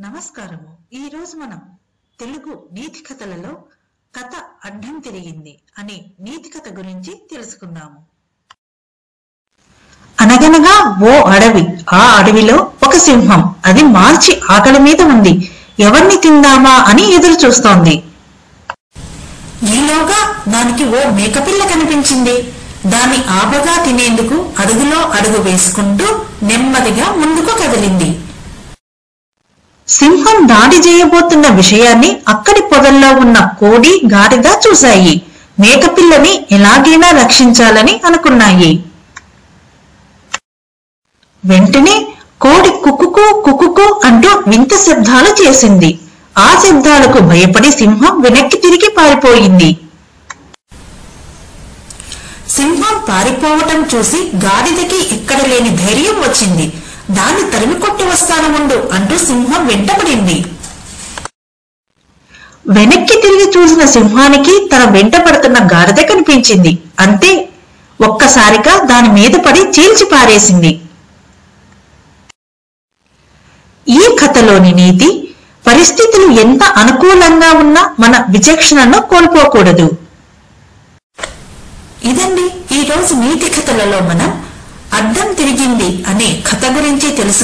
నమస్కారము. ఈ రోజు మనం తెలుగు నీతి కథలలో కథ అడ్డం తిరిగింది అనే నీతి కథ గురించి తెలుసుకుందాము. అనగనగా ఓ అడవి ఆ అడవిలో ఒక సింహం. అది మార్చి ఆకలి మీద ఉంది. ఎవరిని తిందామా అని ఎదురు చూస్తోంది. ఈలోగా దానికి ఓ మేకపిల్ల కనిపించింది. దాని ఆపగా తినేందుకు అడుగులో అడుగు వేసుకుంటూ నెమ్మదిగా ముందుకు కదిలింది. సింహం దాడి చేయబోతున్న విషయాన్ని అక్కడి పొదల్లో ఉన్న కోడి గాడిద చూశాయి. మేకపిల్లని ఎలాగైనా రక్షించాలని అనుకున్నాయి. వెంటనే కోడి కుక్కుకు కుక్కుకు అంటూ వింత శబ్దాలు చేసింది. ఆ శబ్దాలకు భయపడి సింహం వెనక్కి తిరిగి పారిపోయింది. సింహం పారిపోవటం చూసి గాడిదకి ఎక్కడ లేని ధైర్యం వచ్చింది. దాన్ని తరిమి కొట్టి వస్తాను ఉండు అంటూ సింహం వెంటపడింది. వెనక్కి తిరిగి చూసిన సింహానికి తన వెంట పడుతున్న గాడిద కనిపించింది. అంతే ఒక్కసారిగా దాని మీద పడి చీల్చి పారేసింది. ఈ కథలోని నీతి పరిస్థితులు ఎంత అనుకూలంగా ఉన్నా మన విచక్షణను కోల్పోకూడదు. ఇదండి ఈ రోజు నీతి కథలలో మనం జరిగింది అనే కథ గురించి తెలుసు